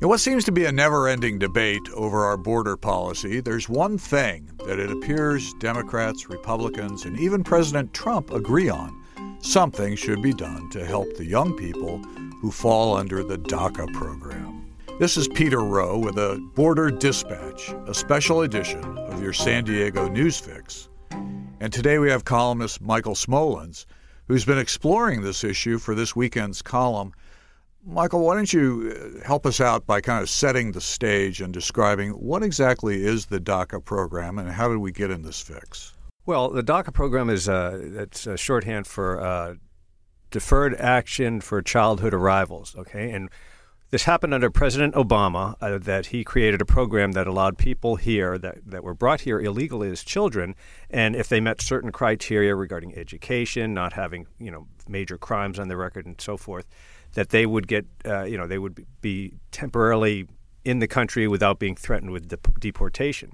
In what seems to be a never ending debate over our border policy, there's one thing that it appears Democrats, Republicans, and even President Trump agree on. Something should be done to help the young people who fall under the DACA program. This is Peter Rowe with a Border Dispatch, a special edition of your San Diego News Fix. And today we have columnist Michael Smolens, who's been exploring this issue for this weekend's column. Michael, why don't you uh, help us out by kind of setting the stage and describing what exactly is the DACA program and how did we get in this fix? Well, the DACA program is uh, it's a shorthand for uh, Deferred Action for Childhood Arrivals. Okay, and this happened under President Obama, uh, that he created a program that allowed people here that, that were brought here illegally as children, and if they met certain criteria regarding education, not having you know major crimes on their record, and so forth, that they would get uh, you know they would be temporarily in the country without being threatened with deportation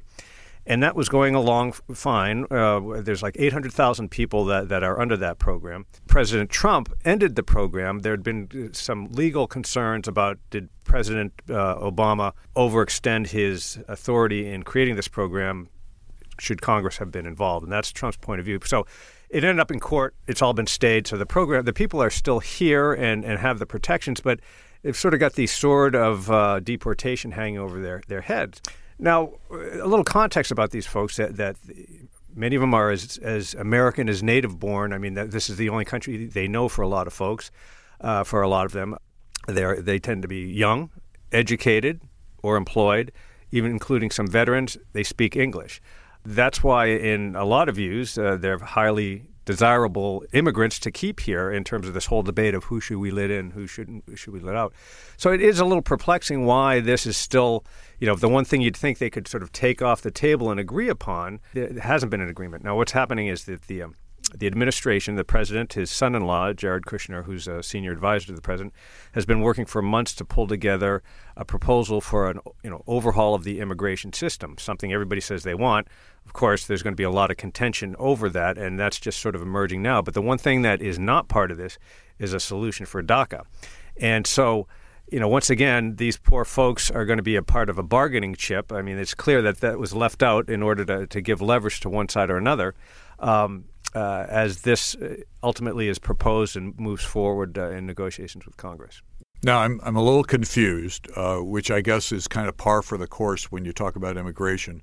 and that was going along fine. Uh, there's like 800,000 people that, that are under that program. President Trump ended the program. There had been uh, some legal concerns about did President uh, Obama overextend his authority in creating this program? Should Congress have been involved? And that's Trump's point of view. So it ended up in court. It's all been stayed. So the program, the people are still here and, and have the protections, but they've sort of got the sword of uh, deportation hanging over their, their heads. Now, a little context about these folks that, that many of them are as, as American as native born. I mean, this is the only country they know for a lot of folks. Uh, for a lot of them, they they tend to be young, educated, or employed, even including some veterans. They speak English. That's why, in a lot of views, uh, they're highly desirable immigrants to keep here in terms of this whole debate of who should we let in, who shouldn't should we let out. So it is a little perplexing why this is still, you know, the one thing you'd think they could sort of take off the table and agree upon. It hasn't been an agreement. Now, what's happening is that the um, the administration, the president, his son-in-law, Jared Kushner, who's a senior advisor to the president, has been working for months to pull together a proposal for an you know overhaul of the immigration system. Something everybody says they want. Of course, there's going to be a lot of contention over that, and that's just sort of emerging now. But the one thing that is not part of this is a solution for DACA, and so you know, once again, these poor folks are going to be a part of a bargaining chip. I mean, it's clear that that was left out in order to, to give leverage to one side or another. Um, uh, as this uh, ultimately is proposed and moves forward uh, in negotiations with Congress. Now, I'm, I'm a little confused, uh, which I guess is kind of par for the course when you talk about immigration.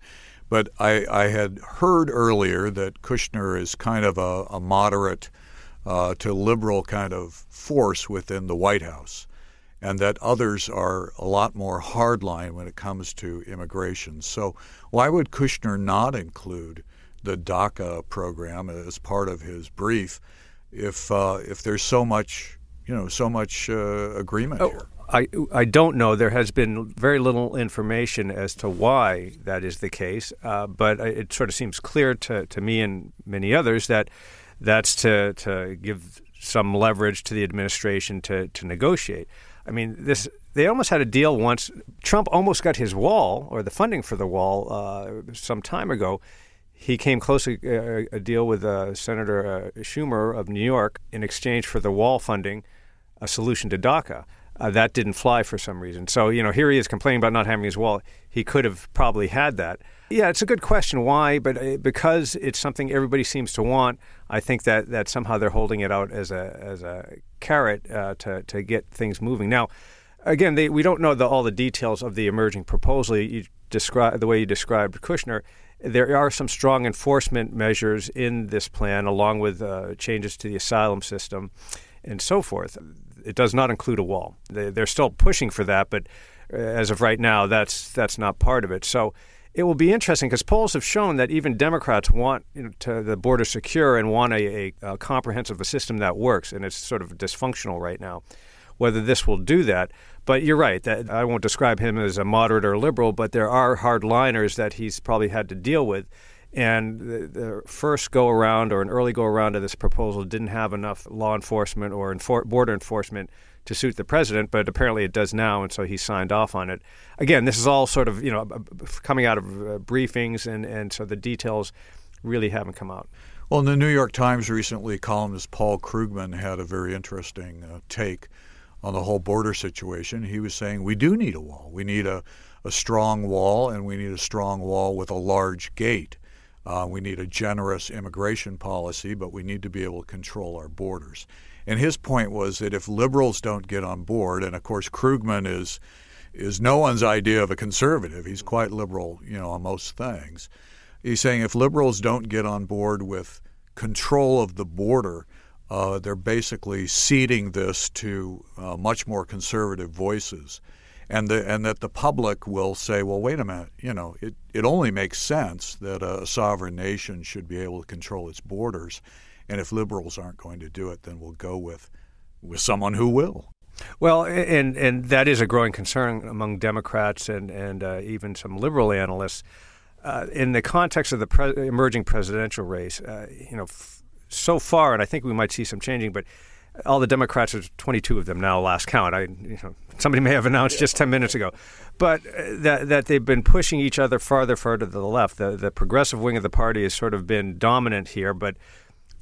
But I, I had heard earlier that Kushner is kind of a, a moderate uh, to liberal kind of force within the White House, and that others are a lot more hardline when it comes to immigration. So, why would Kushner not include the DACA program as part of his brief if uh, if there's so much you know so much uh, agreement oh, here. I I don't know. There has been very little information as to why that is the case, uh, but it sort of seems clear to, to me and many others that that's to to give some leverage to the administration to to negotiate. I mean, this they almost had a deal once. Trump almost got his wall or the funding for the wall uh, some time ago he came close to a, a deal with uh, Senator uh, Schumer of New York in exchange for the wall funding, a solution to DACA. Uh, that didn't fly for some reason. So, you know, here he is complaining about not having his wall. He could have probably had that. Yeah, it's a good question. Why? But uh, because it's something everybody seems to want, I think that, that somehow they're holding it out as a, as a carrot uh, to, to get things moving. Now, again, they, we don't know the, all the details of the emerging proposal. You describe the way you described Kushner there are some strong enforcement measures in this plan, along with uh, changes to the asylum system and so forth. It does not include a wall. They, are still pushing for that, but uh, as of right now, that's that's not part of it. So it will be interesting because polls have shown that even Democrats want you know, to the border secure and want a, a, a comprehensive system that works, and it's sort of dysfunctional right now. Whether this will do that, but you're right that I won't describe him as a moderate or liberal, but there are hardliners that he's probably had to deal with. And the, the first go around or an early go around of this proposal didn't have enough law enforcement or border enforcement to suit the president, but apparently it does now, and so he signed off on it. Again, this is all sort of you know coming out of uh, briefings, and and so the details really haven't come out. Well, in the New York Times recently, columnist Paul Krugman had a very interesting uh, take on the whole border situation. He was saying we do need a wall. We need a, a strong wall, and we need a strong wall with a large gate. Uh, we need a generous immigration policy, but we need to be able to control our borders. And his point was that if liberals don't get on board, and of course Krugman is is no one's idea of a conservative. He's quite liberal, you know, on most things. He's saying if liberals don't get on board with control of the border, uh, they're basically ceding this to uh, much more conservative voices, and the, and that the public will say, well, wait a minute, you know, it, it only makes sense that a sovereign nation should be able to control its borders, and if liberals aren't going to do it, then we'll go with with someone who will. Well, and and that is a growing concern among Democrats and and uh, even some liberal analysts. Uh, in the context of the pre- emerging presidential race, uh, you know, so far, and I think we might see some changing, but all the Democrats, there's 22 of them now, last count. I, you know, somebody may have announced just 10 minutes ago, but uh, that that they've been pushing each other farther, farther to the left. The the progressive wing of the party has sort of been dominant here, but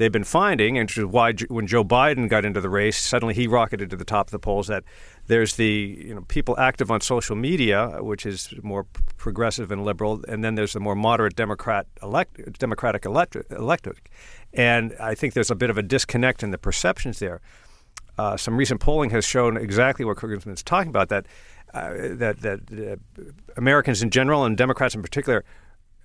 they've been finding, and is why when Joe Biden got into the race, suddenly he rocketed to the top of the polls. That there's the you know people active on social media, which is more progressive and liberal, and then there's the more moderate Democrat elect, Democratic electorate, and I think there's a bit of a disconnect in the perceptions there. Uh, some recent polling has shown exactly what Krugman's talking about that uh, that that uh, Americans in general and Democrats in particular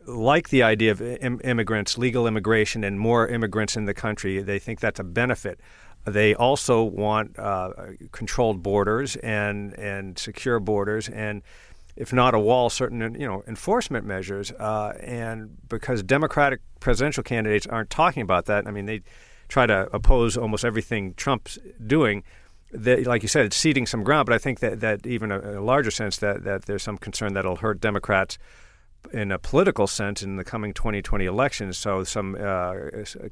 like the idea of Im- immigrants, legal immigration, and more immigrants in the country. They think that's a benefit. They also want uh, controlled borders and and secure borders, and if not a wall, certain you know enforcement measures. Uh, and because Democratic presidential candidates aren't talking about that, I mean they try to oppose almost everything Trump's doing. They, like you said, it's ceding some ground, but I think that, that even a, a larger sense that, that there's some concern that'll hurt Democrats in a political sense in the coming 2020 elections. So some uh,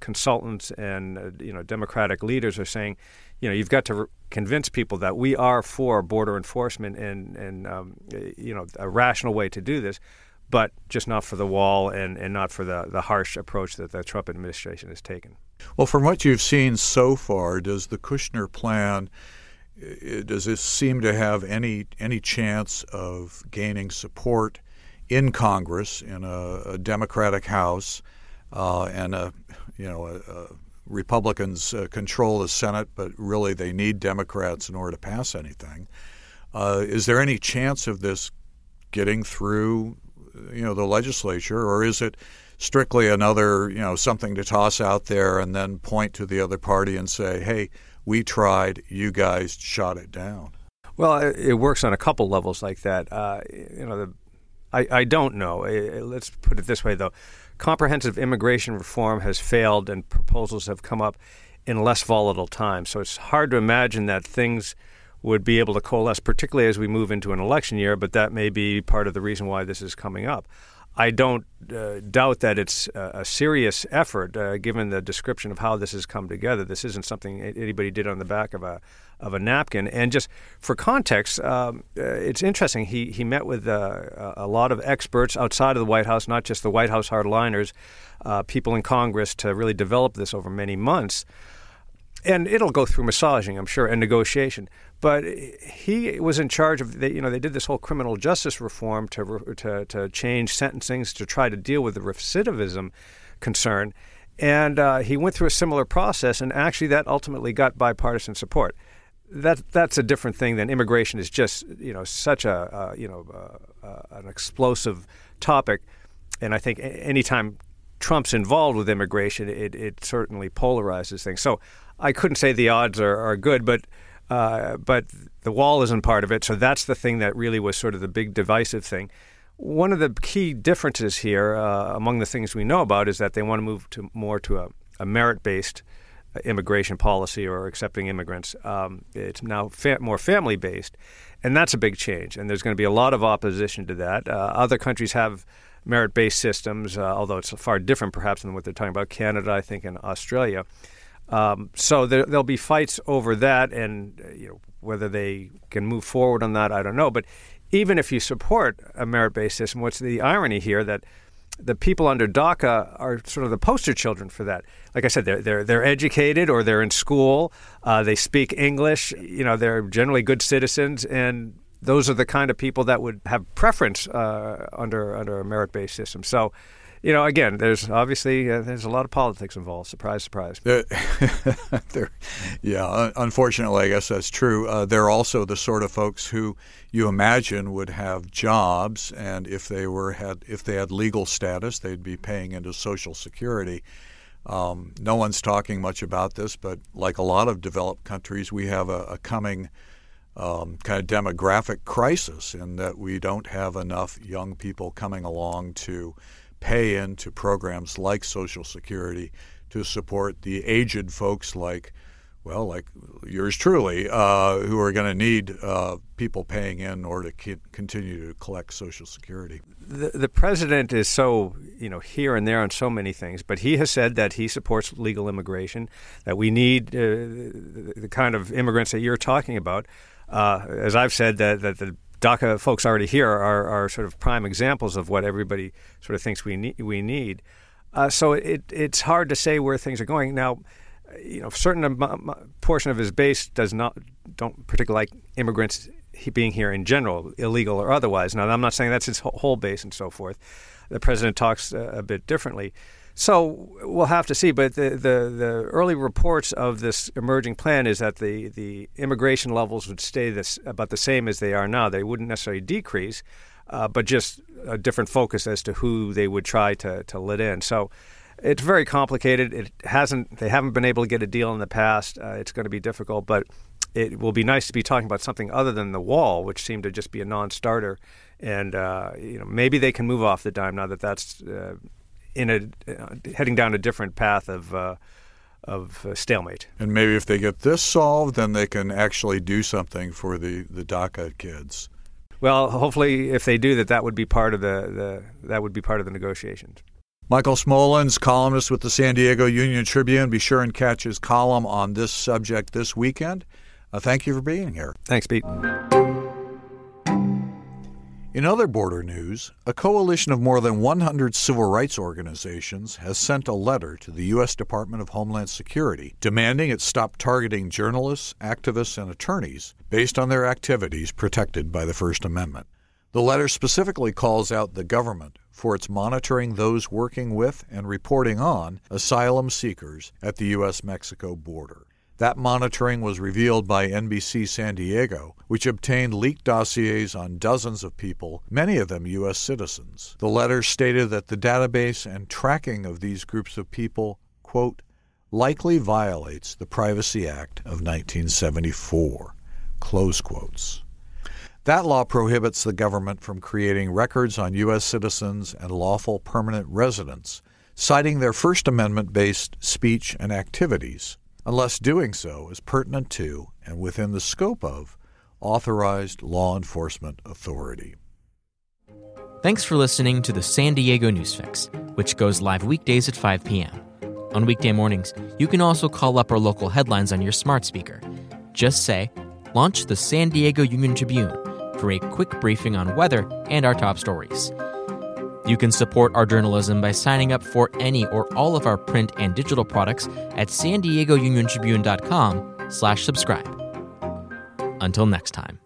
consultants and uh, you know Democratic leaders are saying, you know, you've got to convince people that we are for border enforcement and and um, you know a rational way to do this, but just not for the wall and, and not for the, the harsh approach that the Trump administration has taken. Well, from what you've seen so far, does the Kushner plan? Does this seem to have any any chance of gaining support in Congress in a, a Democratic House uh, and a you know a, a Republicans uh, control the Senate, but really they need Democrats in order to pass anything. Uh, is there any chance of this getting through, you know, the legislature, or is it strictly another, you know, something to toss out there and then point to the other party and say, "Hey, we tried, you guys shot it down"? Well, it works on a couple levels like that. Uh, you know, the I, I don't know. Let's put it this way, though. Comprehensive immigration reform has failed, and proposals have come up in less volatile times. So it's hard to imagine that things would be able to coalesce, particularly as we move into an election year, but that may be part of the reason why this is coming up. I don't uh, doubt that it's a serious effort, uh, given the description of how this has come together. This isn't something anybody did on the back of a of a napkin. And just for context, um, uh, it's interesting. He he met with uh, a lot of experts outside of the White House, not just the White House hardliners, uh, people in Congress, to really develop this over many months and it'll go through massaging, I'm sure, and negotiation. But he was in charge of, you know, they did this whole criminal justice reform to to, to change sentencings to try to deal with the recidivism concern, and uh, he went through a similar process, and actually that ultimately got bipartisan support. That that's a different thing than immigration is just you know such a uh, you know uh an explosive topic, and I think anytime Trump's involved with immigration, it, it certainly polarizes things. So I couldn't say the odds are, are good, but uh, but the wall isn't part of it. So that's the thing that really was sort of the big divisive thing. One of the key differences here, uh, among the things we know about, is that they want to move to more to a, a merit-based uh, immigration policy or accepting immigrants. Um, it's now fa- more family-based, and that's a big change. And there's going to be a lot of opposition to that. Uh, other countries have merit-based systems, uh, although it's far different, perhaps, than what they're talking about. Canada, I think, and Australia. Um, so there, will be fights over that, and uh, you know whether they can move forward on that, I don't know. But even if you support a merit-based system, what's the irony here that the people under DACA are sort of the poster children for that. Like I said, they're they're they're educated or they're in school. Uh, they speak English. You know, they're generally good citizens, and those are the kind of people that would have preference uh, under under a merit based system. So you know, again, there's obviously uh, there's a lot of politics involved. Surprise, surprise. yeah, unfortunately, I guess that's true. Uh, they're also the sort of folks who you imagine would have jobs, and if they were had if they had legal status, they'd be paying into Social Security. Um, no one's talking much about this, but like a lot of developed countries, we have a, a coming um, kind of demographic crisis in that we don't have enough young people coming along to pay into programs like Social Security to support the aged folks like, well, like yours truly, uh, who are going to need uh, people paying in order to continue to collect Social Security. The, the president is so, you know, here and there on so many things, but he has said that he supports legal immigration, that we need uh, the kind of immigrants that you're talking about. Uh, as I've said, that, that the DACA folks already here are, are sort of prime examples of what everybody sort of thinks we need. We need. Uh, so it, it's hard to say where things are going now. You know, a certain portion of his base does not don't particularly like immigrants being here in general, illegal or otherwise. Now, I'm not saying that's his whole base and so forth. The president talks a bit differently. So we'll have to see. But the, the, the, early reports of this emerging plan is that the, the immigration levels would stay this, about the same as they are now. They wouldn't necessarily decrease, uh, but just a different focus as to who they would try to, to let in. So it's very complicated. It hasn't. They haven't been able to get a deal in the past. Uh, it's going to be difficult, but it will be nice to be talking about something other than the wall, which seemed to just be a non-starter. And uh, you know, maybe they can move off the dime now that that's uh, in a uh, heading down a different path of uh, of uh, stalemate. And maybe if they get this solved, then they can actually do something for the the DACA kids. Well, hopefully, if they do that, that would be part of the, the that would be part of the negotiations. Michael Smolens, columnist with the San Diego Union Tribune. Be sure and catch his column on this subject this weekend. Uh, thank you for being here. Thanks, Pete. In other border news, a coalition of more than 100 civil rights organizations has sent a letter to the U.S. Department of Homeland Security demanding it stop targeting journalists, activists, and attorneys based on their activities protected by the First Amendment. The letter specifically calls out the government for its monitoring those working with and reporting on asylum seekers at the U.S. Mexico border. That monitoring was revealed by NBC San Diego, which obtained leaked dossiers on dozens of people, many of them U.S. citizens. The letter stated that the database and tracking of these groups of people, quote, likely violates the Privacy Act of 1974, close quotes. That law prohibits the government from creating records on U.S. citizens and lawful permanent residents, citing their First Amendment based speech and activities unless doing so is pertinent to and within the scope of authorized law enforcement authority. Thanks for listening to the San Diego Newsfix, which goes live weekdays at 5 p.m. On weekday mornings, you can also call up our local headlines on your smart speaker. Just say, Launch the San Diego Union Tribune for a quick briefing on weather and our top stories. You can support our journalism by signing up for any or all of our print and digital products at san diego union tribune.com slash subscribe. Until next time.